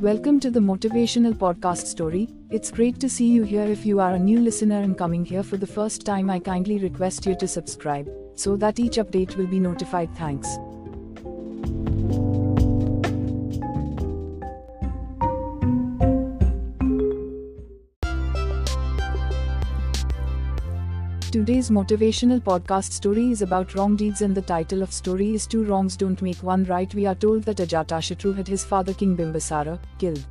Welcome to the Motivational Podcast Story. It's great to see you here. If you are a new listener and coming here for the first time, I kindly request you to subscribe so that each update will be notified. Thanks. Today's motivational podcast story is about wrong deeds, and the title of story is Two Wrongs Don't Make One Right. We are told that Ajatashatru had his father King Bimbisara killed.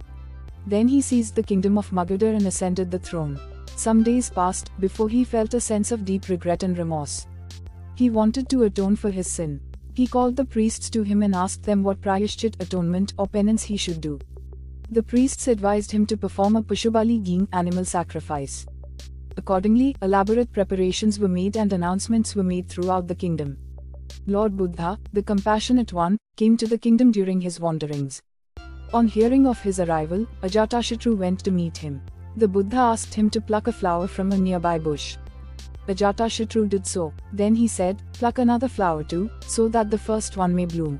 Then he seized the kingdom of Magadha and ascended the throne. Some days passed before he felt a sense of deep regret and remorse. He wanted to atone for his sin. He called the priests to him and asked them what prayashchit atonement or penance he should do. The priests advised him to perform a Pashubali Ging animal sacrifice. Accordingly, elaborate preparations were made and announcements were made throughout the kingdom. Lord Buddha, the compassionate one, came to the kingdom during his wanderings. On hearing of his arrival, Ajatashatru went to meet him. The Buddha asked him to pluck a flower from a nearby bush. Ajatashatru did so. Then he said, Pluck another flower too, so that the first one may bloom.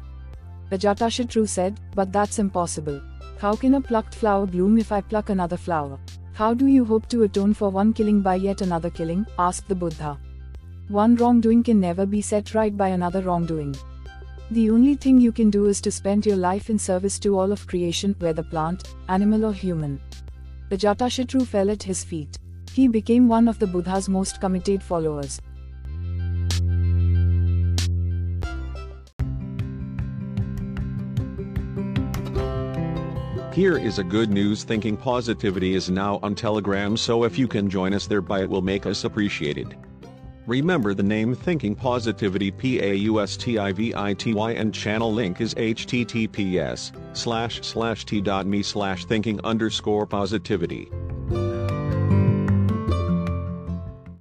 Ajatashatru said, But that's impossible. How can a plucked flower bloom if I pluck another flower? How do you hope to atone for one killing by yet another killing? asked the Buddha. One wrongdoing can never be set right by another wrongdoing. The only thing you can do is to spend your life in service to all of creation, whether plant, animal, or human. Ajatashatru fell at his feet. He became one of the Buddha's most committed followers. Here is a good news thinking positivity is now on Telegram so if you can join us there by it will make us appreciated. Remember the name Thinking Positivity P-A-U-S-T-I-V-I-T-Y and channel link is https slash slash t.me slash thinking underscore positivity.